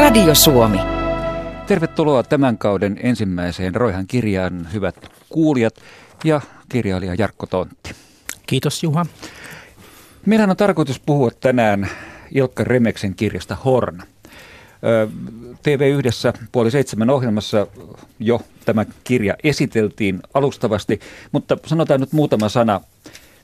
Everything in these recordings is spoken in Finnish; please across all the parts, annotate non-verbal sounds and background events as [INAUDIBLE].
Radio Suomi. Tervetuloa tämän kauden ensimmäiseen Roihan kirjaan, hyvät kuulijat ja kirjailija Jarkko Tontti. Kiitos Juha. Meidän on tarkoitus puhua tänään Ilkka Remeksen kirjasta Horna. TV1 puoli seitsemän ohjelmassa jo tämä kirja esiteltiin alustavasti, mutta sanotaan nyt muutama sana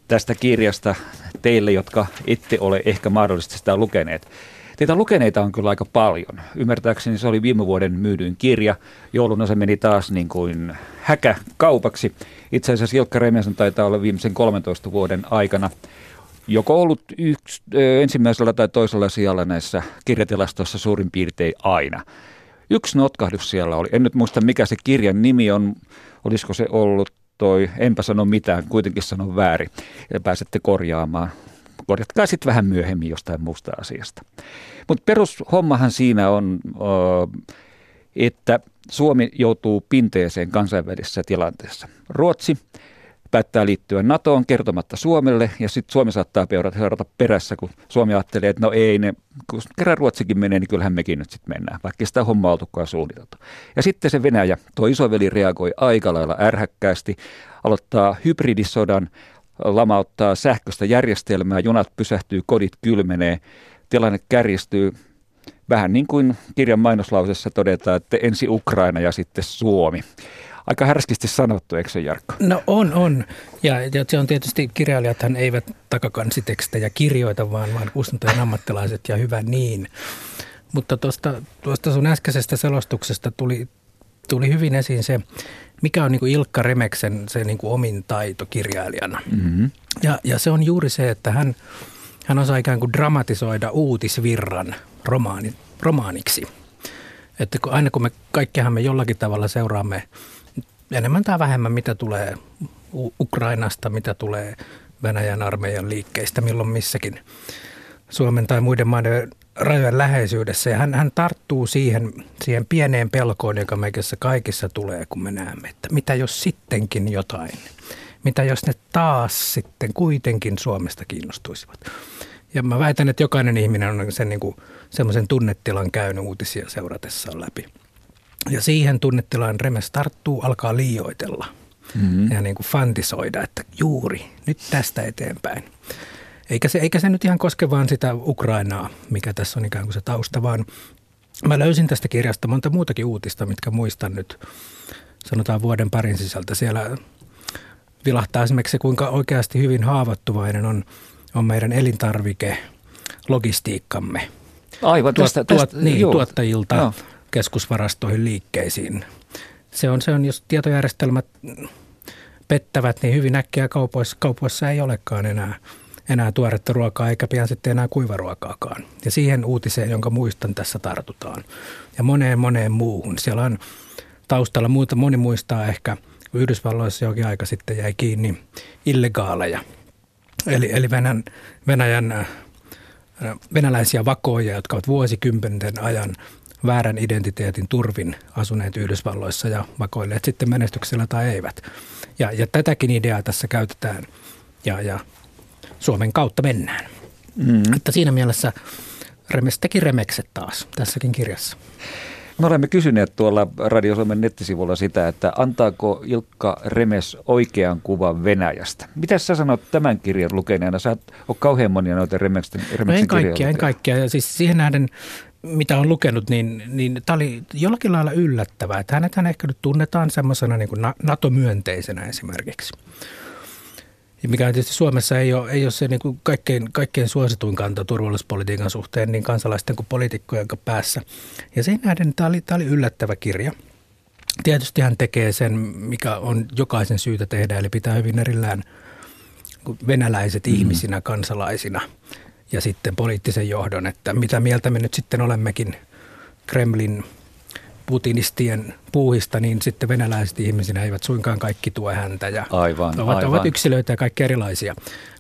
tästä kirjasta teille, jotka ette ole ehkä mahdollisesti sitä lukeneet. Teitä lukeneita on kyllä aika paljon. Ymmärtääkseni se oli viime vuoden myydyin kirja. Jouluna se meni taas niin kuin häkä kaupaksi. Itse asiassa Ilkka Remesen taitaa olla viimeisen 13 vuoden aikana joko ollut yksi, ensimmäisellä tai toisella sijalla näissä kirjatilastoissa suurin piirtein aina. Yksi notkahdus siellä oli. En nyt muista mikä se kirjan nimi on. Olisiko se ollut toi, enpä sano mitään, kuitenkin sanon väärin. Ja pääsette korjaamaan. Korjatkaa sitten vähän myöhemmin jostain muusta asiasta. Mutta perushommahan siinä on, että Suomi joutuu pinteeseen kansainvälisessä tilanteessa. Ruotsi päättää liittyä NATOon kertomatta Suomelle ja sitten Suomi saattaa seurata perässä, kun Suomi ajattelee, että no ei ne, kun kerran Ruotsikin menee, niin kyllähän mekin nyt sitten mennään, vaikka sitä hommaa oltukaan suunniteltu. Ja sitten se Venäjä, tuo isoveli reagoi aika lailla ärhäkkäästi, aloittaa hybridisodan, lamauttaa sähköistä järjestelmää, junat pysähtyy, kodit kylmenee, tilanne kärjistyy, vähän niin kuin kirjan mainoslausessa todetaan, että ensi Ukraina ja sitten Suomi. Aika härskisti sanottu, eikö se Jarkko? No on, on. Ja, se on tietysti, kirjailijathan eivät takakansitekstejä kirjoita, vaan, vaan kustantajan ammattilaiset ja hyvä niin. Mutta tuosta, tuosta sun äskeisestä selostuksesta tuli, tuli hyvin esiin se, mikä on niin kuin Ilkka Remeksen se niin kuin omin taito kirjailijana. Mm-hmm. Ja, ja se on juuri se, että hän, hän osaa ikään kuin dramatisoida uutisvirran romaani, romaaniksi. Että kun, aina kun me kaikkihan me jollakin tavalla seuraamme enemmän tai vähemmän, mitä tulee Ukrainasta, mitä tulee Venäjän armeijan liikkeistä, milloin missäkin Suomen tai muiden maiden rajojen läheisyydessä. Ja hän, hän tarttuu siihen, siihen pieneen pelkoon, joka meikässä kaikissa tulee, kun me näemme, että mitä jos sittenkin jotain. Mitä jos ne taas sitten kuitenkin Suomesta kiinnostuisivat. Ja mä väitän, että jokainen ihminen on sen niin kuin, semmoisen tunnetilan käynyt uutisia seuratessaan läpi. Ja siihen tunnetilaan Remes tarttuu, alkaa liioitella mm-hmm. ja niin kuin fantisoida, että juuri nyt tästä eteenpäin. Eikä se, eikä se nyt ihan koske vaan sitä Ukrainaa, mikä tässä on ikään kuin se tausta, vaan mä löysin tästä kirjasta monta muutakin uutista, mitkä muistan nyt sanotaan vuoden parin sisältä. Siellä vilahtaa esimerkiksi se, kuinka oikeasti hyvin haavoittuvainen on, on meidän elintarvike, logistiikkamme. Aivan, tästä, tuot, tästä, niin, joo. tuottajilta. Joo keskusvarastoihin liikkeisiin. Se on, se on, jos tietojärjestelmät pettävät, niin hyvin äkkiä kaupoissa, kaupoissa ei olekaan enää, enää tuoretta ruokaa eikä pian sitten enää kuivaruokaakaan. Ja siihen uutiseen, jonka muistan tässä tartutaan. Ja moneen moneen muuhun. Siellä on taustalla muuta, moni muistaa ehkä, Yhdysvalloissa jokin aika sitten jäi kiinni illegaaleja. Eli, eli Venäjän, Venäjän venäläisiä vakoja, jotka ovat vuosikymmenten ajan väärän identiteetin turvin asuneet Yhdysvalloissa ja vakoilleet sitten menestyksellä tai eivät. Ja, ja tätäkin ideaa tässä käytetään ja, ja Suomen kautta mennään. Mm. Että siinä mielessä Remes teki remekset taas tässäkin kirjassa. Me olemme kysyneet tuolla Radio Suomen nettisivulla sitä, että antaako Ilkka Remes oikean kuvan Venäjästä. Mitä sä sanot tämän kirjan lukeneena? Sä oot kauhean monia noita Remeksen, Remeksen no en kaikkia, en kaikkia. Ja siis siihen nähden mitä on lukenut, niin, niin tämä oli jollakin lailla yllättävää. Että hänet hän ehkä nyt tunnetaan semmoisena niin NATO-myönteisenä esimerkiksi. Mikä tietysti Suomessa ei ole, ei ole se niin kuin kaikkein, kaikkein suosituin kanta turvallisuuspolitiikan suhteen niin kansalaisten kuin poliitikkojen päässä. Ja sen nähden tämä oli, tämä oli yllättävä kirja. Tietysti hän tekee sen, mikä on jokaisen syytä tehdä, eli pitää hyvin erillään venäläiset mm. ihmisinä, kansalaisina – ja sitten poliittisen johdon, että mitä mieltä me nyt sitten olemmekin Kremlin putinistien puuhista, niin sitten venäläiset ihmisinä eivät suinkaan kaikki tue häntä ja aivan, ovat, aivan. ovat yksilöitä ja kaikki erilaisia.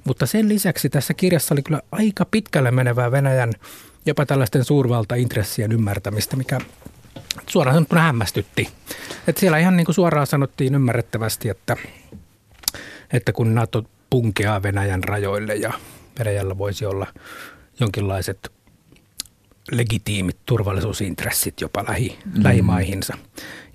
Mutta sen lisäksi tässä kirjassa oli kyllä aika pitkälle menevää Venäjän jopa tällaisten suurvaltaintressien ymmärtämistä, mikä suoraan sanottuna hämmästytti. Että siellä ihan niin kuin suoraan sanottiin ymmärrettävästi, että, että kun NATO punkeaa Venäjän rajoille ja Venäjällä voisi olla jonkinlaiset legitiimit turvallisuusintressit jopa lähi, mm. lähimaihinsa.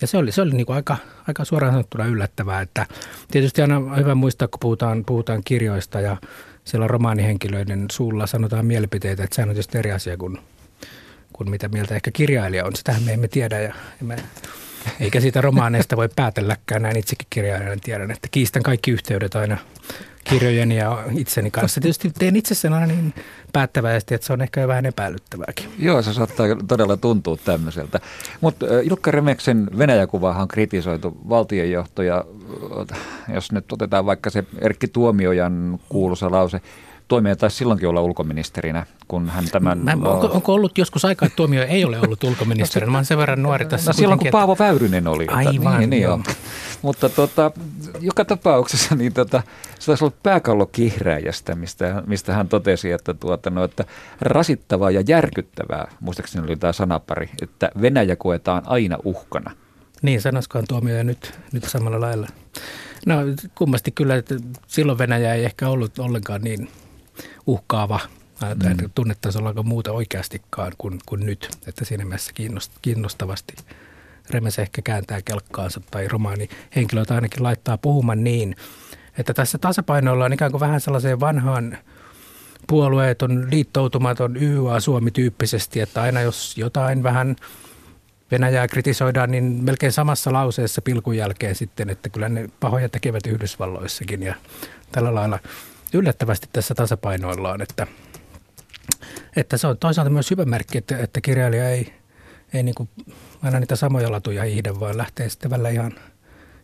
Ja se oli, se oli niin kuin aika, aika suoraan sanottuna yllättävää, että tietysti aina on hyvä muistaa, kun puhutaan, puhutaan kirjoista ja siellä romaanihenkilöiden suulla sanotaan mielipiteitä, että sehän on tietysti eri asia kuin, kuin mitä mieltä ehkä kirjailija on. Sitähän me emme tiedä ja emme, eikä siitä romaaneista voi päätelläkään. Näin itsekin kirjailijana tiedän, että kiistän kaikki yhteydet aina kirjojen ja itseni kanssa. Tietysti teen itse sen aina niin päättäväisesti, että se on ehkä jo vähän epäilyttävääkin. Joo, se saattaa todella tuntua tämmöiseltä. Mutta Ilkka Remeksen Venäjä-kuvaahan on kritisoitu valtionjohtoja, jos nyt otetaan vaikka se Erkki Tuomiojan kuuluisa lause, Tuomio taisi silloinkin olla ulkoministerinä, kun hän tämän... Mä, onko, onko ollut joskus aikaa, että Tuomio ei ole ollut ulkoministerinä? Mä olen sen verran nuori tässä. No silloin, kun että... Paavo Väyrynen oli. Aivan, niin, niin, joo. Mutta tota, joka tapauksessa niin tota, se taisi olla pääkallokihräjästä, mistä, mistä hän totesi, että, tuota, no, että rasittavaa ja järkyttävää, muistaakseni oli tämä sanapari, että Venäjä koetaan aina uhkana. Niin, sanoisikohan tuomio nyt, nyt samalla lailla. No kummasti kyllä, että silloin Venäjä ei ehkä ollut ollenkaan niin uhkaava. Mm. Tunnettaisiin ollaanko muuta oikeastikaan kuin, kuin nyt, että siinä mielessä kiinnostavasti Remes ehkä kääntää kelkkaansa tai romaani henkilöitä ainakin laittaa puhumaan niin, että tässä tasapainoilla on ikään kuin vähän sellaiseen vanhaan puolueeton, liittoutumaton YA Suomi-tyyppisesti, että aina jos jotain vähän Venäjää kritisoidaan, niin melkein samassa lauseessa pilkun jälkeen sitten, että kyllä ne pahoja tekevät Yhdysvalloissakin ja tällä lailla yllättävästi tässä tasapainoillaan, että, että se on toisaalta myös hyvä merkki, että, että kirjailija ei, ei niin kuin aina niitä samoja latuja hiihde, vaan lähtee sitten välillä ihan,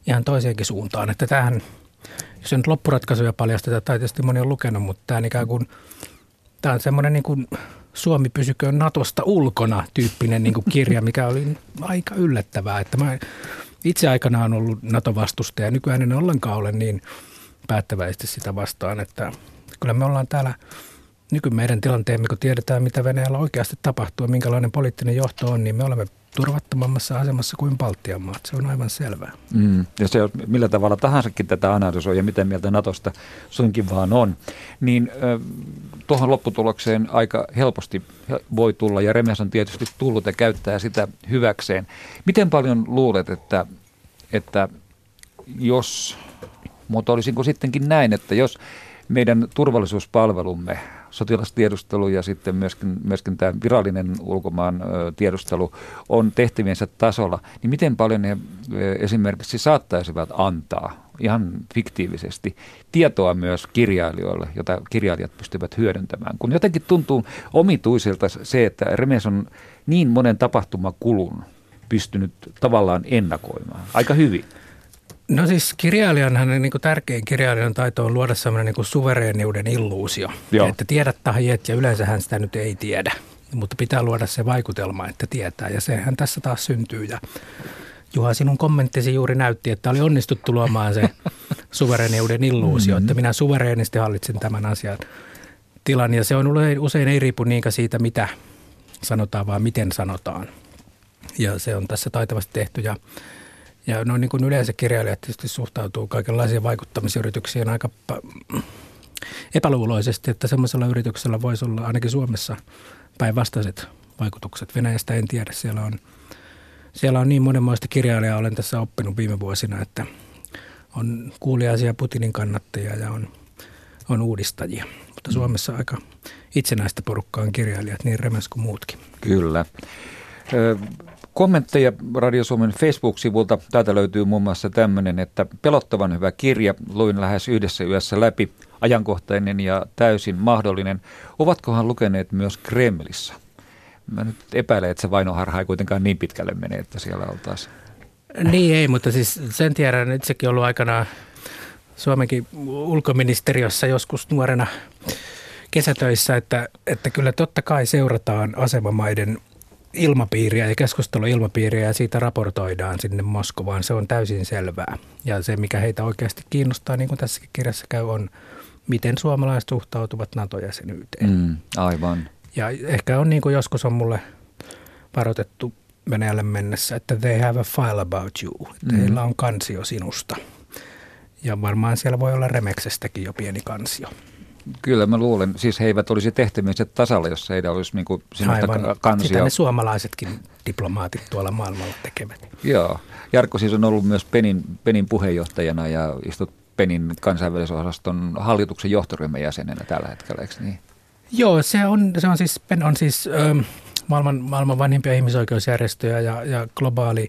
ihan toiseenkin suuntaan. Että tämähän, jos nyt loppuratkaisuja paljastetaan, tai tietysti moni on lukenut, mutta tämä on ikään kuin, tämä on semmoinen niin kuin Suomi pysyköön Natosta ulkona tyyppinen niin kuin kirja, mikä oli aika yllättävää. Että mä itse aikanaan ollut NATO-vastustaja, nykyään en ollenkaan ole niin päättäväisesti sitä vastaan, että kyllä me ollaan täällä nyky meidän tilanteemme, kun tiedetään, mitä Venäjällä oikeasti tapahtuu ja minkälainen poliittinen johto on, niin me olemme turvattomammassa asemassa kuin Baltian maat. Se on aivan selvää. Mm. Ja se, millä tavalla tahansakin tätä analysoi ja miten mieltä Natosta suinkin vaan on, niin äh, tuohon lopputulokseen aika helposti voi tulla, ja Remes on tietysti tullut ja käyttää sitä hyväkseen. Miten paljon luulet, että, että jos, mutta olisinko sittenkin näin, että jos meidän turvallisuuspalvelumme sotilastiedustelu ja sitten myöskin, myöskin tämä virallinen ulkomaan tiedustelu on tehtäviensä tasolla, niin miten paljon ne esimerkiksi saattaisivat antaa ihan fiktiivisesti tietoa myös kirjailijoille, jota kirjailijat pystyvät hyödyntämään. Kun jotenkin tuntuu omituiselta se, että Remes on niin monen tapahtumakulun pystynyt tavallaan ennakoimaan aika hyvin. No siis kirjailijan hänen niin tärkein kirjailijan taito on luoda sellainen niin kuin suvereeniuden illuusio. Joo. Että tiedät tahjet ja yleensä hän sitä nyt ei tiedä. Mutta pitää luoda se vaikutelma, että tietää ja sehän tässä taas syntyy. Ja Juha, sinun kommenttisi juuri näytti, että oli onnistuttu luomaan se [LAUGHS] suvereeniuden illuusio, mm-hmm. että minä suvereenisti hallitsen tämän asian tilan. Ja se on usein ei riipu niinkään siitä, mitä sanotaan, vaan miten sanotaan. Ja se on tässä taitavasti tehty ja ja noin niin kuin yleensä kirjailijat tietysti suhtautuu kaikenlaisiin vaikuttamisyrityksiin aika epäluuloisesti, että semmoisella yrityksellä voisi olla ainakin Suomessa päinvastaiset vaikutukset. Venäjästä en tiedä, siellä on, siellä on niin monenmoista kirjailijaa, olen tässä oppinut viime vuosina, että on kuuliaisia Putinin kannattajia ja on, on uudistajia. Mutta Suomessa aika itsenäistä porukkaa on kirjailijat, niin Remes kuin muutkin. Kyllä. Kommentteja Radio Suomen Facebook-sivulta. Täältä löytyy muun muassa tämmöinen, että pelottavan hyvä kirja, luin lähes yhdessä yössä läpi, ajankohtainen ja täysin mahdollinen. Ovatkohan lukeneet myös Kremlissä? Mä nyt epäilen, että se vainoharha ei kuitenkaan niin pitkälle mene, että siellä oltaisiin. Niin ei, mutta siis sen tiedän, itsekin ollut aikanaan Suomenkin ulkoministeriössä joskus nuorena kesätöissä, että, että kyllä totta kai seurataan asemamaiden ilmapiiriä ja keskusteluilmapiiriä ja siitä raportoidaan sinne Moskovaan. Se on täysin selvää. Ja se, mikä heitä oikeasti kiinnostaa, niin kuin tässäkin kirjassa käy, on miten suomalaiset suhtautuvat NATO-jäsenyyteen. Mm, aivan. Ja ehkä on niin kuin joskus on mulle varoitettu Venäjälle mennessä, että they have a file about you. Että mm. Heillä on kansio sinusta. Ja varmaan siellä voi olla Remeksestäkin jo pieni kansio. Kyllä mä luulen, siis he eivät olisi tehtävissä tasalla, jos heidän olisi niin kuin sinusta kansia. Sitä ne suomalaisetkin diplomaatit tuolla maailmalla tekevät. Joo. Jarkko siis on ollut myös Penin, Penin puheenjohtajana ja istut Penin kansainvälisen osaston hallituksen johtoryhmän jäsenenä tällä hetkellä, eikö niin? Joo, se on, se on siis, PEN on siis ö, maailman, maailman vanhimpia ihmisoikeusjärjestöjä ja, ja globaali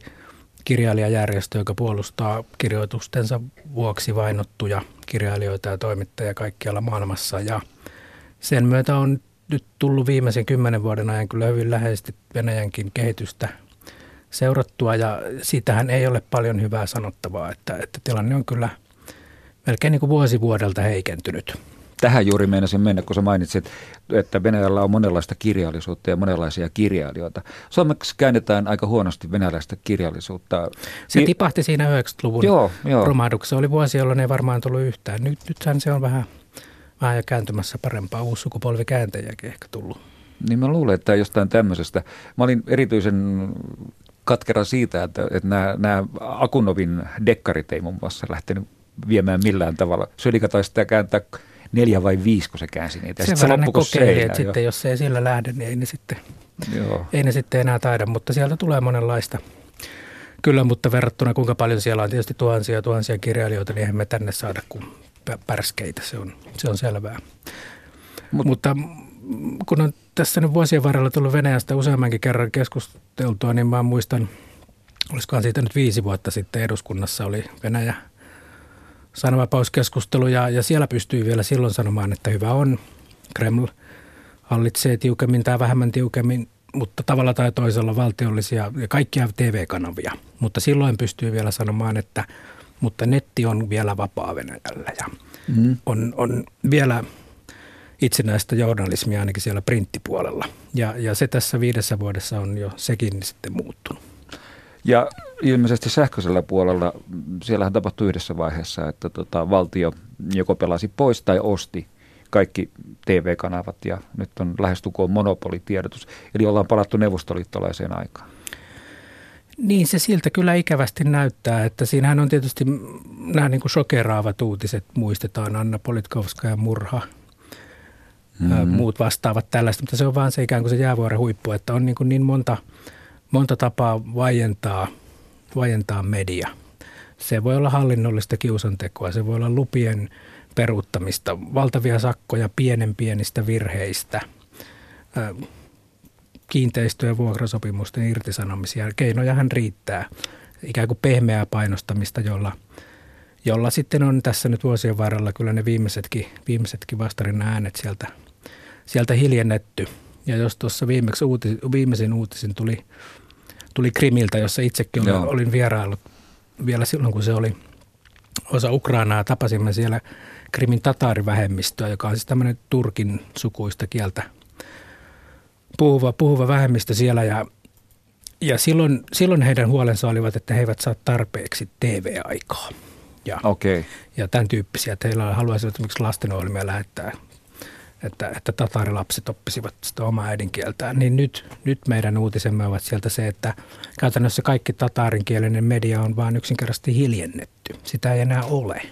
kirjailijajärjestö, joka puolustaa kirjoitustensa vuoksi vainottuja kirjailijoita ja toimittajia kaikkialla maailmassa. Ja sen myötä on nyt tullut viimeisen kymmenen vuoden ajan kyllä hyvin läheisesti Venäjänkin kehitystä seurattua ja siitähän ei ole paljon hyvää sanottavaa, että, että tilanne on kyllä melkein niin kuin vuosi vuodelta heikentynyt tähän juuri meinasin mennä, kun sä mainitsit, että Venäjällä on monenlaista kirjallisuutta ja monenlaisia kirjailijoita. Suomeksi käännetään aika huonosti venäläistä kirjallisuutta. Se tipahti siinä 90-luvun joo, joo. romahduksessa. Oli vuosi, jolloin ei varmaan tullut yhtään. Nyt, nythän se on vähän, vähän jo kääntymässä parempaa. Uusi sukupolvi kääntäjäkin ehkä tullut. Niin mä luulen, että jostain tämmöisestä. Mä olin erityisen katkera siitä, että, että nämä, nämä Akunovin dekkarit ei muun muassa lähtenyt viemään millään tavalla. Sylika taisi sitä kääntää neljä vai viisi, kun se käänsi niitä. Sen verran ne kokeili, että sitten jos se ei sillä lähde, niin ei ne, sitten, Joo. ei ne sitten enää taida, mutta sieltä tulee monenlaista. Kyllä, mutta verrattuna kuinka paljon siellä on tietysti tuhansia tuhansia kirjailijoita, niin eihän me tänne saada kuin pärskeitä, se on, se on selvää. Mut, mutta kun on tässä nyt vuosien varrella tullut Venäjästä useammankin kerran keskusteltua, niin mä muistan, olisikohan siitä nyt viisi vuotta sitten eduskunnassa oli Venäjä – sananvapauskeskustelu ja, ja siellä pystyy vielä silloin sanomaan, että hyvä on. Kreml hallitsee tiukemmin tai vähemmän tiukemmin, mutta tavalla tai toisella valtiollisia ja kaikkia TV-kanavia. Mutta silloin pystyy vielä sanomaan, että mutta netti on vielä vapaa Venäjällä ja mm. on, on vielä itsenäistä journalismia ainakin siellä printtipuolella. Ja, ja se tässä viidessä vuodessa on jo sekin sitten muuttunut. Ja ilmeisesti sähköisellä puolella, siellähän tapahtui yhdessä vaiheessa, että tota, valtio joko pelasi pois tai osti kaikki TV-kanavat ja nyt on lähestulkoon monopolitiedotus. Eli ollaan palattu neuvostoliittolaiseen aikaan. Niin se siltä kyllä ikävästi näyttää, että siinähän on tietysti nämä niin kuin shokeraavat uutiset, muistetaan Anna Politkovska ja murha, mm-hmm. muut vastaavat tällaista, mutta se on vaan se ikään kuin se jäävuoren huippu, että on niin, kuin niin monta – monta tapaa vaientaa, vaientaa media. Se voi olla hallinnollista kiusantekoa, se voi olla lupien peruuttamista, valtavia sakkoja pienen pienistä virheistä, kiinteistöjen vuokrasopimusten irtisanomisia. Keinojahan riittää, ikään kuin pehmeää painostamista, jolla, jolla sitten on tässä nyt vuosien varrella kyllä ne viimeisetkin, viimeisetkin vastarin äänet sieltä, sieltä hiljennetty. Ja jos tuossa viimeksi uutis, viimeisin uutisin tuli tuli Krimiltä, jossa itsekin olin, olin vieraillut vielä silloin, kun se oli osa Ukrainaa. Tapasimme siellä Krimin tataarivähemmistöä, joka on siis tämmöinen turkin sukuista kieltä puhuva, puhuva vähemmistö siellä. Ja, ja silloin, silloin heidän huolensa olivat, että he eivät saa tarpeeksi TV-aikaa. Ja, okay. ja tämän tyyppisiä, että heillä haluaisivat esimerkiksi lastenohjelmia lähettää että, että tataarilapset oppisivat sitä omaa äidinkieltään, niin nyt, nyt meidän uutisemme ovat sieltä se, että käytännössä kaikki tataarinkielinen media on vain yksinkertaisesti hiljennetty. Sitä ei enää ole.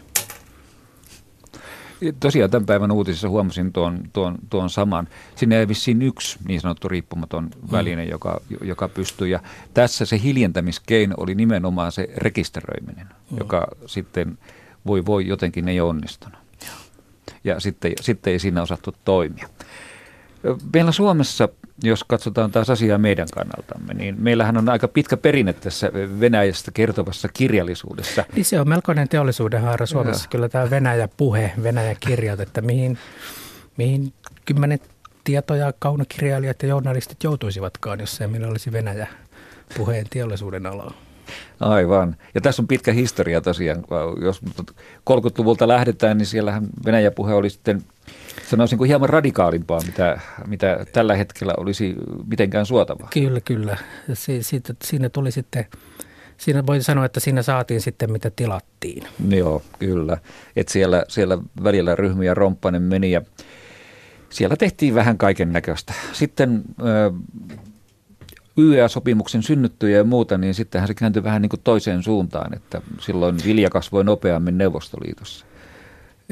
Tosiaan tämän päivän uutisissa huomasin tuon, tuon, tuon saman. Sinne ei vissiin yksi niin sanottu riippumaton mm. väline, mm. joka, joka pystyy. Ja tässä se hiljentämiskeino oli nimenomaan se rekisteröiminen, mm. joka sitten voi, voi jotenkin ei onnistunut ja sitten, sitten ei siinä osattu toimia. Meillä Suomessa, jos katsotaan taas asiaa meidän kannaltamme, niin meillähän on aika pitkä perinne tässä Venäjästä kertovassa kirjallisuudessa. Niin se on melkoinen teollisuuden haara Suomessa, ja. kyllä tämä Venäjä-puhe, Venäjä-kirjat, että mihin, mihin kymmenen tietoja kaunokirjailijat ja journalistit joutuisivatkaan, jos se meillä olisi Venäjä puheen teollisuuden alaa. Aivan. Ja tässä on pitkä historia tosiaan. Jos 30-luvulta lähdetään, niin siellähän Venäjä puhe oli sitten sanoisin kuin hieman radikaalimpaa, mitä, mitä tällä hetkellä olisi mitenkään suotavaa. Kyllä, kyllä. Si- siitä, siinä tuli sitten, siinä voi sanoa, että siinä saatiin sitten mitä tilattiin. Joo, kyllä. Et siellä, siellä välillä ryhmiä romppanen meni ja siellä tehtiin vähän kaiken näköistä. Sitten YEA-sopimuksen synnyttyjä ja muuta, niin sittenhän se kääntyi vähän niin kuin toiseen suuntaan, että silloin vilja kasvoi nopeammin Neuvostoliitossa.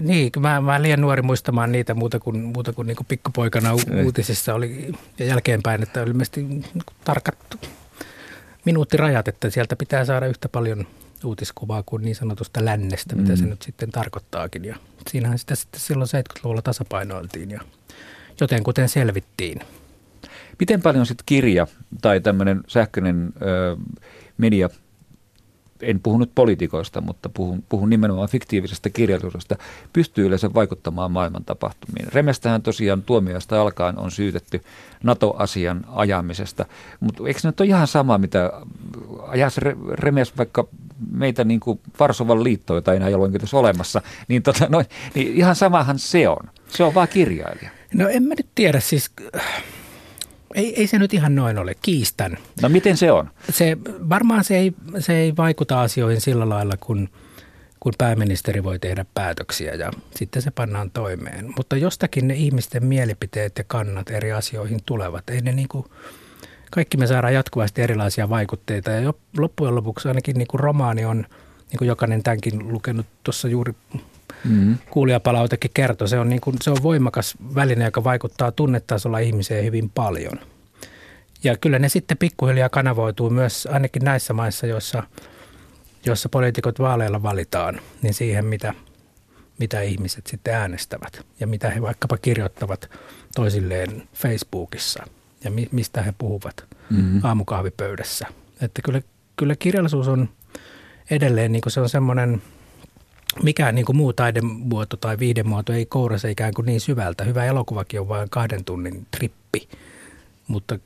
Niin, mä, mä liian nuori muistamaan niitä muuta kuin, muuta kuin, niin kuin pikkupoikana u- uutisissa oli ja jälkeenpäin, että ilmeisesti niin tarkat minuuttirajat, että sieltä pitää saada yhtä paljon uutiskuvaa kuin niin sanotusta lännestä, mitä mm. se nyt sitten tarkoittaakin. Ja siinähän sitä sitten silloin 70-luvulla tasapainoiltiin ja joten kuten selvittiin. Miten paljon sitten kirja tai tämmöinen sähköinen ö, media en puhu nyt poliitikoista, mutta puhun, puhun nimenomaan fiktiivisesta kirjallisuudesta, pystyy yleensä vaikuttamaan maailman tapahtumiin. Remestähän tosiaan tuomioista alkaen on syytetty NATO-asian ajamisesta, mutta eikö se nyt ole ihan sama, mitä ajas Remes vaikka meitä niin kuin Varsovan liitto, jota enää ole olemassa, niin, tota, no, niin ihan samahan se on. Se on vaan kirjailija. No en mä nyt tiedä, siis ei, ei se nyt ihan noin ole, kiistän. No miten se on? Se, varmaan se ei, se ei vaikuta asioihin sillä lailla, kun, kun pääministeri voi tehdä päätöksiä ja sitten se pannaan toimeen. Mutta jostakin ne ihmisten mielipiteet ja kannat eri asioihin tulevat. Ei ne niin kuin, kaikki me saadaan jatkuvasti erilaisia vaikutteita ja loppujen lopuksi ainakin niin kuin romaani on, niin kuin jokainen tämänkin lukenut tuossa juuri mm-hmm. kuulijapalautekin kertoi, se on, niin kuin, se on voimakas väline, joka vaikuttaa tunnetasolla ihmiseen hyvin paljon. Ja kyllä ne sitten pikkuhiljaa kanavoituu myös ainakin näissä maissa, joissa, joissa poliitikot vaaleilla valitaan, niin siihen mitä, mitä ihmiset sitten äänestävät ja mitä he vaikkapa kirjoittavat toisilleen Facebookissa ja mi, mistä he puhuvat mm-hmm. aamukahvipöydässä. Että kyllä, kyllä kirjallisuus on edelleen niin kuin se on semmoinen – mikään niin kuin muu taidemuoto tai viidemuoto ei kourase ikään kuin niin syvältä. Hyvä elokuvakin on vain kahden tunnin trippi, mutta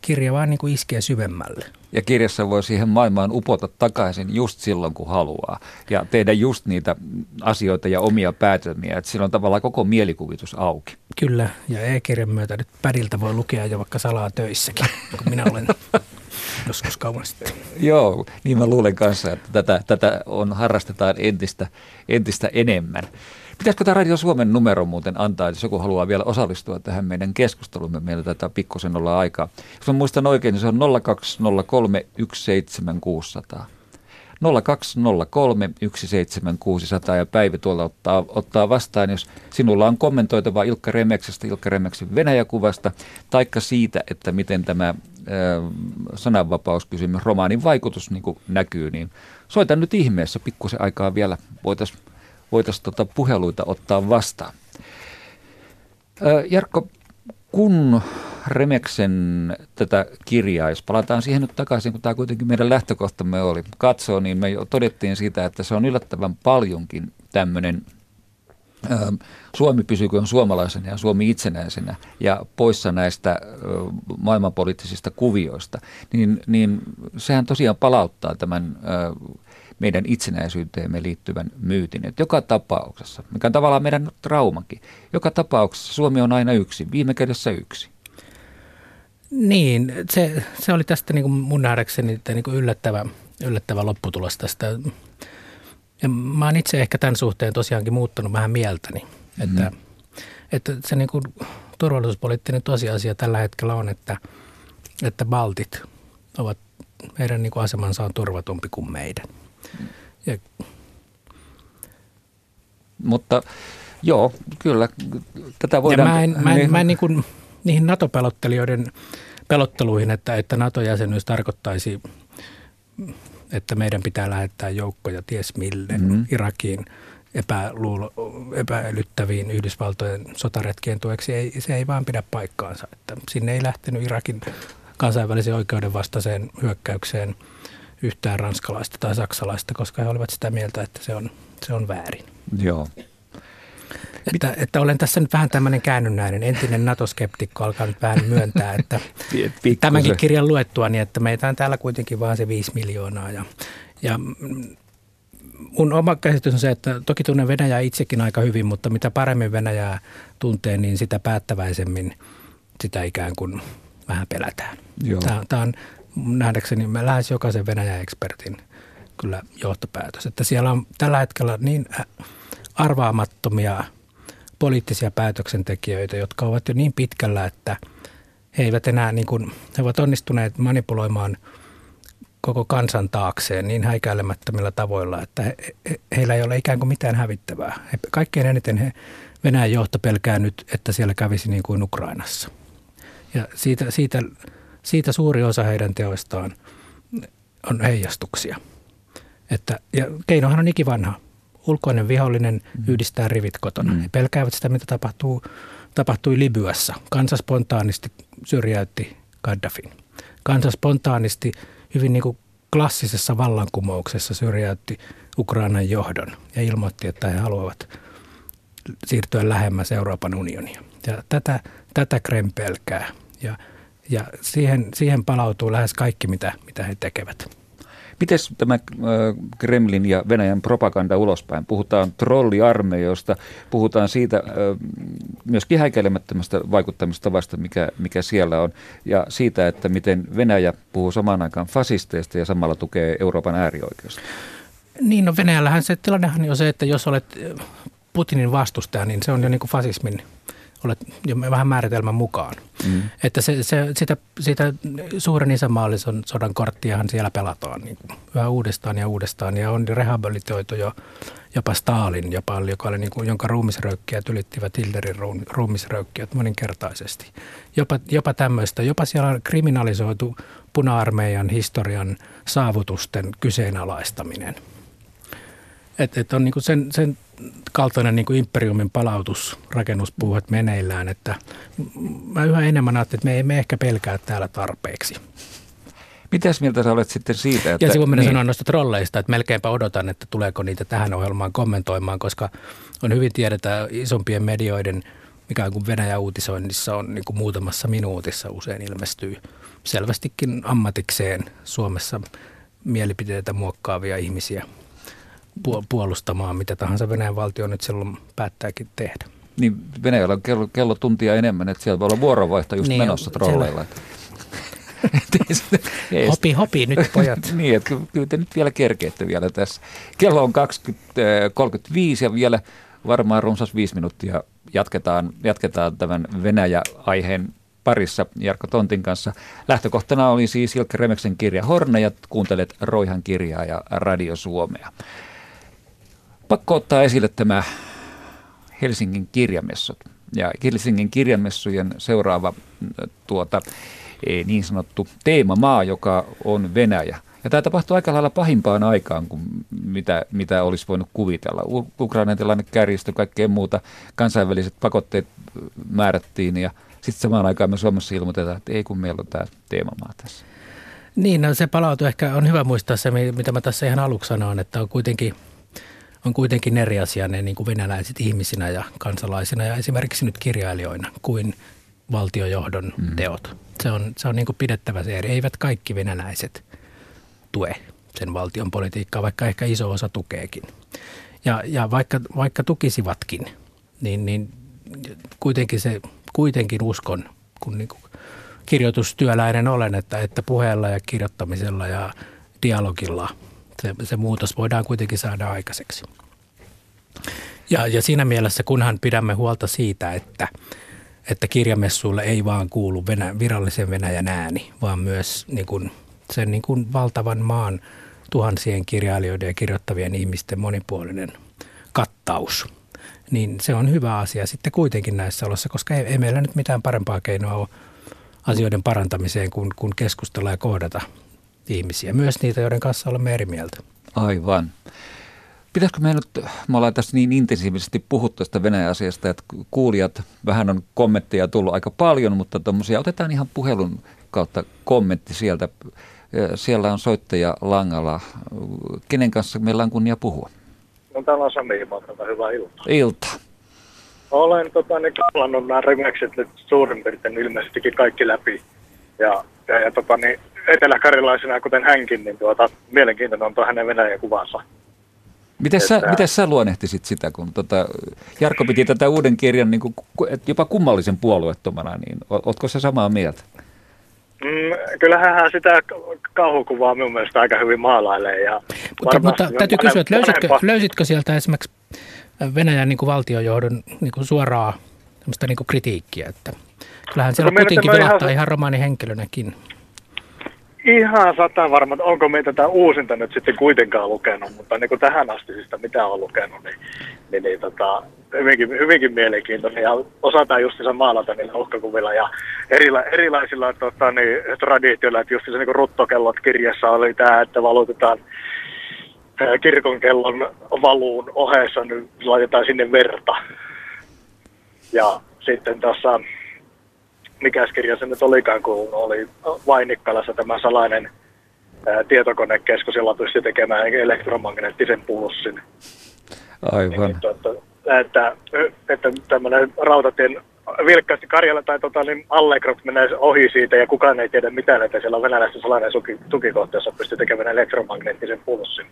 kirja vaan niin kuin iskee syvemmälle. Ja kirjassa voi siihen maailmaan upota takaisin just silloin, kun haluaa. Ja tehdä just niitä asioita ja omia päätelmiä. Että silloin tavallaan koko mielikuvitus auki. Kyllä, ja e-kirjan myötä nyt pädiltä voi lukea jo vaikka salaa töissäkin, kun minä olen [LAUGHS] joskus kauan sitten. [LAUGHS] Joo, niin mä luulen kanssa, että tätä, tätä on, harrastetaan entistä, entistä enemmän. Pitäisikö tämä Radio Suomen numero muuten antaa, jos joku haluaa vielä osallistua tähän meidän keskustelumme, meillä tätä pikkusen olla aikaa. Jos mä muistan oikein, niin se on 0203 17600. 0203 17600 ja Päivi tuolla ottaa, ottaa vastaan, jos sinulla on kommentoitava Ilkka Remeksestä, Ilkka Remeksen Venäjäkuvasta, taikka siitä, että miten tämä sananvapauskysymys, romaanin vaikutus niin näkyy, niin soita nyt ihmeessä pikkusen aikaa vielä, voitaisiin voitais tota puheluita ottaa vastaan. Äh, Jarkko, kun Remeksen tätä kirjaa, jos palataan siihen nyt takaisin, kun tämä kuitenkin meidän lähtökohtamme oli, katsoo, niin me jo todettiin siitä, että se on yllättävän paljonkin tämmöinen Suomi pysyykö suomalaisena ja Suomi itsenäisenä ja poissa näistä maailmanpoliittisista kuvioista, niin, niin sehän tosiaan palauttaa tämän meidän itsenäisyyteemme liittyvän myytin. Että joka tapauksessa, mikä on tavallaan meidän traumakin, joka tapauksessa Suomi on aina yksi, viime kädessä yksi. Niin, se, se oli tästä niin kuin mun nähdäkseni niin kuin yllättävä, yllättävä lopputulos tästä. Ja mä oon itse ehkä tämän suhteen tosiaankin muuttanut vähän mieltäni, mm. että, että se niin kuin turvallisuuspoliittinen tosiasia tällä hetkellä on, että, että baltit ovat, meidän niin kuin asemansa on turvatumpi kuin meidän. Ja, Mutta joo, kyllä, tätä voidaan... Ja mä en, mä en, niin, mä en niin kuin, niihin NATO-pelottelijoiden pelotteluihin, että, että NATO-jäsenyys tarkoittaisi, että meidän pitää lähettää joukkoja ties mille mm-hmm. Irakiin epäluulo, epäilyttäviin Yhdysvaltojen sotaretkien tueksi. Ei, se ei vaan pidä paikkaansa. Että sinne ei lähtenyt Irakin kansainvälisen oikeuden vastaiseen hyökkäykseen yhtään ranskalaista tai saksalaista, koska he olivat sitä mieltä, että se on, se on väärin. Joo. Että, että olen tässä nyt vähän tämmöinen käännynnäinen. Entinen NATO-skeptikko alkaa nyt vähän myöntää, että tämänkin kirjan luettua, niin että meitä on täällä kuitenkin vaan se viisi miljoonaa. Ja, ja mun oma käsitys on se, että toki tunnen Venäjää itsekin aika hyvin, mutta mitä paremmin Venäjää tuntee, niin sitä päättäväisemmin sitä ikään kuin vähän pelätään. Joo. Tämä, tämä on nähdäkseni lähes jokaisen Venäjä-ekspertin kyllä johtopäätös, että siellä on tällä hetkellä niin arvaamattomia poliittisia päätöksentekijöitä, jotka ovat jo niin pitkällä, että he eivät enää, niin kuin, he ovat onnistuneet manipuloimaan koko kansan taakseen niin häikäilemättömillä tavoilla, että he, he, heillä ei ole ikään kuin mitään hävittävää. He, kaikkein eniten he, Venäjän johto pelkää nyt, että siellä kävisi niin kuin Ukrainassa. Ja siitä, siitä, siitä suuri osa heidän teoistaan on heijastuksia. Että, ja keinohan on ikivanha. Ulkoinen vihollinen mm. yhdistää rivit kotona. Mm. He pelkäävät sitä, mitä tapahtuu, tapahtui Libyassa. Kansa spontaanisti syrjäytti Gaddafin. Kansa spontaanisti hyvin niin kuin klassisessa vallankumouksessa syrjäytti Ukrainan johdon ja ilmoitti, että he haluavat siirtyä lähemmäs Euroopan unionia. Ja tätä, tätä Krem pelkää ja, ja siihen, siihen palautuu lähes kaikki, mitä, mitä he tekevät. Miten tämä Kremlin ja Venäjän propaganda ulospäin? Puhutaan trolliarmeijoista, puhutaan siitä myöskin häikäilemättömästä vaikuttamista vasta, mikä, mikä siellä on, ja siitä, että miten Venäjä puhuu samaan aikaan fasisteista ja samalla tukee Euroopan äärioikeusta. Niin, no Venäjällähän se tilannehan on se, että jos olet Putinin vastustaja, niin se on jo niin kuin fasismin olet jo vähän määritelmän mukaan. Mm. Että se, se, sitä, sitä suuren isämaallisen sodan korttiahan siellä pelataan niin yhä uudestaan ja uudestaan. Ja on rehabilitoitu jo jopa Stalin, jopa, joka oli niin kuin, jonka ruumisröykkiä ylittivät Hilderin ruumisröykkiöt moninkertaisesti. Jopa, jopa tämmöistä, jopa siellä on kriminalisoitu puna-armeijan historian saavutusten kyseenalaistaminen. Että et on niin sen, sen kaltainen niin kuin imperiumin palautus rakennuspuuhat meneillään, että mä yhä enemmän ajattelin, että me emme ehkä pelkää täällä tarpeeksi. Mitäs mieltä sä olet sitten siitä? Että, ja sitten niin. sanoa noista trolleista, että melkeinpä odotan, että tuleeko niitä tähän ohjelmaan kommentoimaan, koska on hyvin tiedetä isompien medioiden, mikä kuin Venäjä-uutisoinnissa on niin kuin muutamassa minuutissa usein ilmestyy selvästikin ammatikseen Suomessa mielipiteitä muokkaavia ihmisiä – puolustamaan mitä tahansa Venäjän valtio nyt silloin päättääkin tehdä. Niin Venäjällä on kello, kello tuntia enemmän, että siellä voi olla vuorovaihto just niin, menossa trolleilla. [LAUGHS] hopi, hopi nyt [LAUGHS] pojat. niin, että kyllä te nyt vielä kerkeette vielä tässä. Kello on 20.35 ja vielä varmaan runsas viisi minuuttia jatketaan, jatketaan tämän Venäjä-aiheen parissa Jarkko Tontin kanssa. Lähtökohtana oli siis Ilkka Remeksen kirja Horne ja kuuntelet Roihan kirjaa ja Radio Suomea. Pakko ottaa esille tämä Helsingin kirjamessut. Ja Helsingin kirjamessujen seuraava tuota, e, niin sanottu teemamaa, joka on Venäjä. Ja tämä tapahtuu aika lailla pahimpaan aikaan kuin mitä, mitä olisi voinut kuvitella. Ukrainan tilanne kärjistyi, kaikkea muuta. Kansainväliset pakotteet määrättiin ja sitten samaan aikaan me Suomessa ilmoitetaan, että ei kun meillä on tämä teemamaa tässä. Niin, no se palautuu ehkä, on hyvä muistaa se, mitä mä tässä ihan aluksi sanoin, että on kuitenkin – on kuitenkin eri asia ne niin kuin venäläiset ihmisinä ja kansalaisina ja esimerkiksi nyt kirjailijoina kuin valtiojohdon mm. teot. Se on, se on niin kuin pidettävä se eri. Eivät kaikki venäläiset tue sen valtion politiikkaa, vaikka ehkä iso osa tukeekin. Ja, ja vaikka, vaikka tukisivatkin, niin, niin kuitenkin, se, kuitenkin uskon, kun niin kuin kirjoitustyöläinen olen, että, että puheella ja kirjoittamisella ja dialogilla – se, se muutos voidaan kuitenkin saada aikaiseksi. Ja, ja siinä mielessä, kunhan pidämme huolta siitä, että, että kirjamessuille ei vaan kuulu Venä, virallisen Venäjän ääni, vaan myös niin kuin, sen niin kuin valtavan maan tuhansien kirjailijoiden ja kirjoittavien ihmisten monipuolinen kattaus, niin se on hyvä asia sitten kuitenkin näissä oloissa, koska ei, ei meillä nyt mitään parempaa keinoa ole asioiden parantamiseen kuin, kuin keskustella ja kohdata ihmisiä, myös niitä, joiden kanssa olemme eri mieltä. Aivan. Pitäisikö me nyt, me ollaan tässä niin intensiivisesti puhuttu tästä Venäjä-asiasta, että kuulijat, vähän on kommentteja tullut aika paljon, mutta tuommoisia, otetaan ihan puhelun kautta kommentti sieltä. Siellä on soittaja Langala. Kenen kanssa meillä on kunnia puhua? No täällä on Sami Imalta, hyvää iltaa. Iltaa. Olen tota, niin, nämä remekset nyt suurin piirtein ilmeisestikin kaikki läpi. Ja, ja, ja tota, niin, eteläkarilaisena, kuten hänkin, niin tuota, mielenkiintoinen on tuo hänen Venäjän kuvansa. Miten sä, miten sä luonnehtisit sitä, kun tota, Jarkko piti tätä uuden kirjan niin kuin, jopa kummallisen puolueettomana, niin ootko se samaa mieltä? Mm, kyllähän hän sitä kauhukuvaa minun mielestä aika hyvin maalailee. Ja mutta, mutta täytyy kysyä, että löysitkö, löysitkö sieltä esimerkiksi Venäjän niin kuin valtiojohdon niin kuin suoraa niin kuin kritiikkiä, että kyllähän siellä Putinkin vilahtaa ihan romaanihenkilönäkin. Ihan sata varma, että onko meitä tätä uusinta nyt sitten kuitenkaan lukenut, mutta niin kuin tähän asti sitä mitä on lukenut, niin, niin, niin tota, hyvinkin, hyvinkin mielenkiintoinen ja osataan justiinsa maalata niillä uhkakuvilla ja erila, erilaisilla tota, niin, traditioilla, että justiinsa niin ruttokellot kirjassa oli tämä, että valutetaan kirkon kellon valuun ohessa, niin laitetaan sinne verta. Ja sitten tässä mikä kirja se nyt olikaan, kun oli Vainikkalassa tämä salainen ää, tietokonekeskus, jolla pystyi tekemään elektromagneettisen pulssin. Aivan. Niin, tuota, että, että tämmöinen rautatien vilkkaasti Karjala tai tota, niin Allegrot menee ohi siitä ja kukaan ei tiedä mitään, että siellä on venäläisten salainen tuki, tukikohta, jossa pystyy tekemään elektromagneettisen pulssin.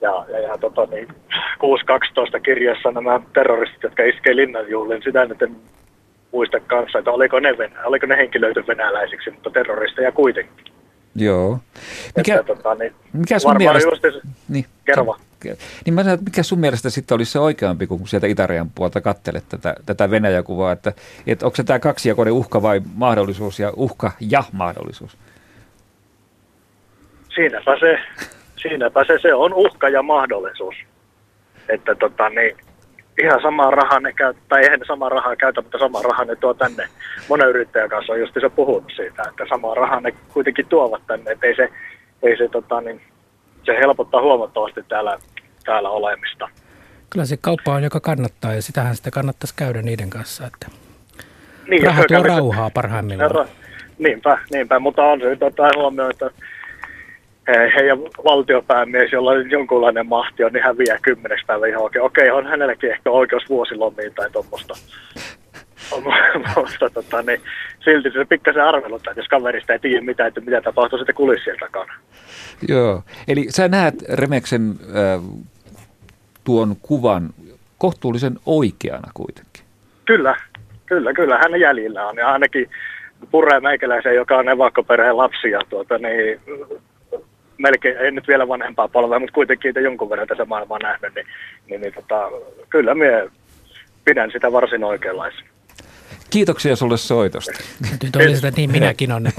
Ja, ja, ja tota, niin, 6.12 kirjassa nämä terroristit, jotka iskee linnanjuhlin, sitä nyt en muista kanssa, että oliko ne, venä, oliko ne henkilöity venäläisiksi, mutta terroristeja kuitenkin. Joo. Mikä, että, tota, niin, mikä sun mielestä... Just, niin, kerro niin mä sanon, mikä sun mielestä sitten olisi se oikeampi, kun sieltä itärajan puolta katselet tätä, tätä Venäjä-kuvaa, että, että onko se tämä kaksijakoinen uhka vai mahdollisuus ja uhka ja mahdollisuus? Siinäpä se, siinäpä se, se on uhka ja mahdollisuus. Että tota, niin, ihan samaa rahaa ne käy, tai eihän ne samaa rahaa käytä, mutta samaa rahaa ne tuo tänne. Monen yrittäjän kanssa on just se puhunut siitä, että samaa rahaa ne kuitenkin tuovat tänne, että ei se, ei se, tota, niin, se helpottaa huomattavasti täällä, täällä olemista. Kyllä se kauppa on, joka kannattaa ja sitähän sitä kannattaisi käydä niiden kanssa, että niin, raha tuo rauhaa parhaimmillaan. Niinpä, niinpä, mutta on se nyt huomioon, että heidän valtiopäämies, jolla on jonkunlainen mahti on, niin häviää kymmeneksi päivän ihan oikein. Okei, on hänelläkin ehkä oikeus vuosilomiin tai tuommoista. [LAUGHS] mutta tota, niin, silti se pikkasen arveluttaa, että jos kaverista ei tiedä mitä, että mitä tapahtuu sitten kulissien takana. Joo, eli sä näet Remeksen äh, tuon kuvan kohtuullisen oikeana kuitenkin. Kyllä, kyllä, kyllä. Hänen jäljillä on ja ainakin Pureen meikäläisen, joka on evakkoperheen lapsi ja tuota, niin, melkein, ei nyt vielä vanhempaa polvea, mutta kuitenkin itse jonkun verran tässä maailmaa nähnyt, niin, niin, niin tota, kyllä minä pidän sitä varsin oikeanlaisena. Kiitoksia sulle soitosta. Nyt oli sitä, niin minäkin olen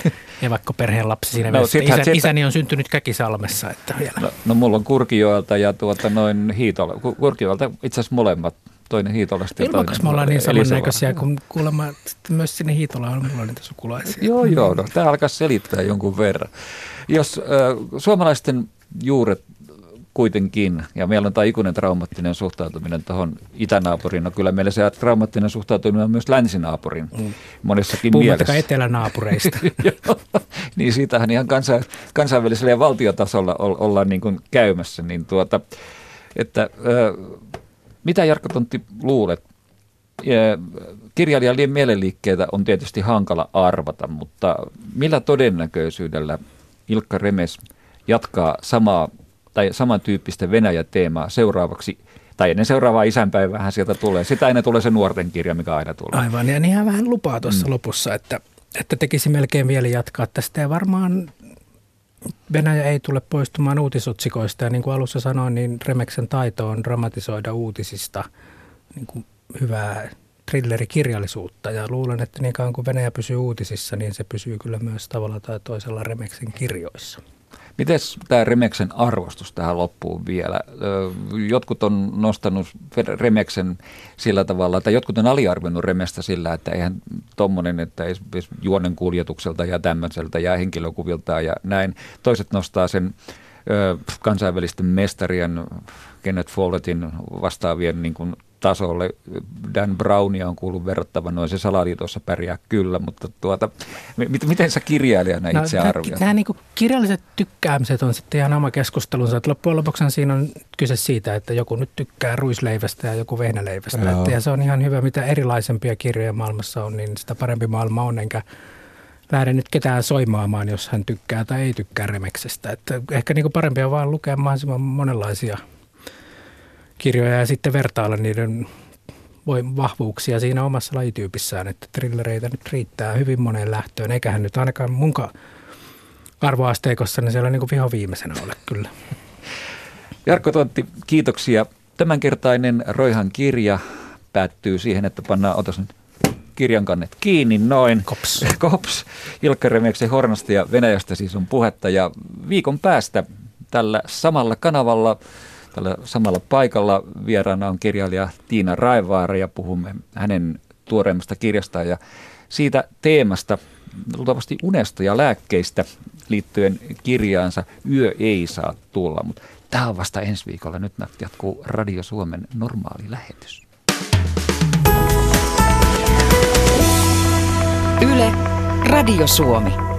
perheen lapsi siinä no, mielessä. Isä, isäni on syntynyt Käkisalmessa. Että vielä. No, no, mulla on Kurkijoelta ja tuota noin Hiitola. Kurkijoelta itse asiassa molemmat toinen Hiitolasta. Ilman, me ollaan niin samannäköisiä, kun kuulemma myös sinne Hiitolaan on mulla niitä sukulaisia. Joo, joo, no, tämä alkaa selittää jonkun verran. Jos äh, suomalaisten juuret kuitenkin, ja meillä on tämä ikuinen traumaattinen suhtautuminen tuohon itänaapuriin. No kyllä meillä se traumaattinen suhtautuminen on myös länsinaapurin mm. monessakin Puhumattakaan mielessä. etelänaapureista. [LAUGHS] niin siitähän ihan kansa, kansainvälisellä ja valtiotasolla ollaan niin kuin käymässä. Niin tuota, että, äh, mitä Jarkko Tontti luulet? Kirjailijan mielenliikkeitä on tietysti hankala arvata, mutta millä todennäköisyydellä Ilkka Remes jatkaa samaa tai samantyyppistä Venäjä-teemaa seuraavaksi tai ennen seuraavaa isänpäivää sieltä tulee. Sitä ennen tulee se nuorten kirja, mikä aina tulee. Aivan, ja niin vähän lupaa tuossa mm. lopussa, että, että tekisi melkein mieli jatkaa tästä. Ja varmaan Venäjä ei tule poistumaan uutisotsikoista. Ja niin kuin alussa sanoin, niin Remeksen taito on dramatisoida uutisista niin kuin hyvää thrillerikirjallisuutta. Ja luulen, että niin kauan kuin Venäjä pysyy uutisissa, niin se pysyy kyllä myös tavalla tai toisella Remeksen kirjoissa. Miten tämä Remeksen arvostus tähän loppuun vielä? Jotkut on nostanut Remeksen sillä tavalla, että jotkut on aliarvioinut Remestä sillä, että eihän tuommoinen, että juonen kuljetukselta ja tämmöiseltä ja henkilökuvilta ja näin. Toiset nostaa sen kansainvälisten mestarien Kenneth Follettin vastaavien niin kuin tasolle. Dan Brownia on kuullut verrattava, noin se salaliitossa pärjää kyllä, mutta tuota, miten sä kirjailijana no, itse arvioit? Nämä niin kirjalliset tykkäämiset on sitten ihan oma keskustelunsa. Että loppujen lopuksi siinä on kyse siitä, että joku nyt tykkää ruisleivästä ja joku vehnäleivästä. Että, ja se on ihan hyvä, mitä erilaisempia kirjoja maailmassa on, niin sitä parempi maailma on, enkä lähde nyt ketään soimaamaan, jos hän tykkää tai ei tykkää remeksestä. Että ehkä niin parempi on vaan lukea mahdollisimman monenlaisia – kirjoja ja sitten vertailla niiden vahvuuksia siinä omassa lajityypissään, että trillereitä nyt riittää hyvin moneen lähtöön, eiköhän nyt ainakaan mun arvoasteikossa, niin siellä niin kuin viho viimeisenä ole kyllä. Jarkko Tontti, kiitoksia. Tämänkertainen Roihan kirja päättyy siihen, että pannaan, otas nyt, kirjan kannet kiinni noin. Kops. [LAUGHS] Kops. Ilkka Remeksen Hornasta ja Venäjästä siis on puhetta ja viikon päästä tällä samalla kanavalla, tällä samalla paikalla vieraana on kirjailija Tiina Raivaara ja puhumme hänen tuoreimmasta kirjastaan ja siitä teemasta, luultavasti unesta ja lääkkeistä liittyen kirjaansa Yö ei saa tulla, mutta tämä on vasta ensi viikolla. Nyt jatkuu Radio Suomen normaali lähetys. Yle, Radio Suomi.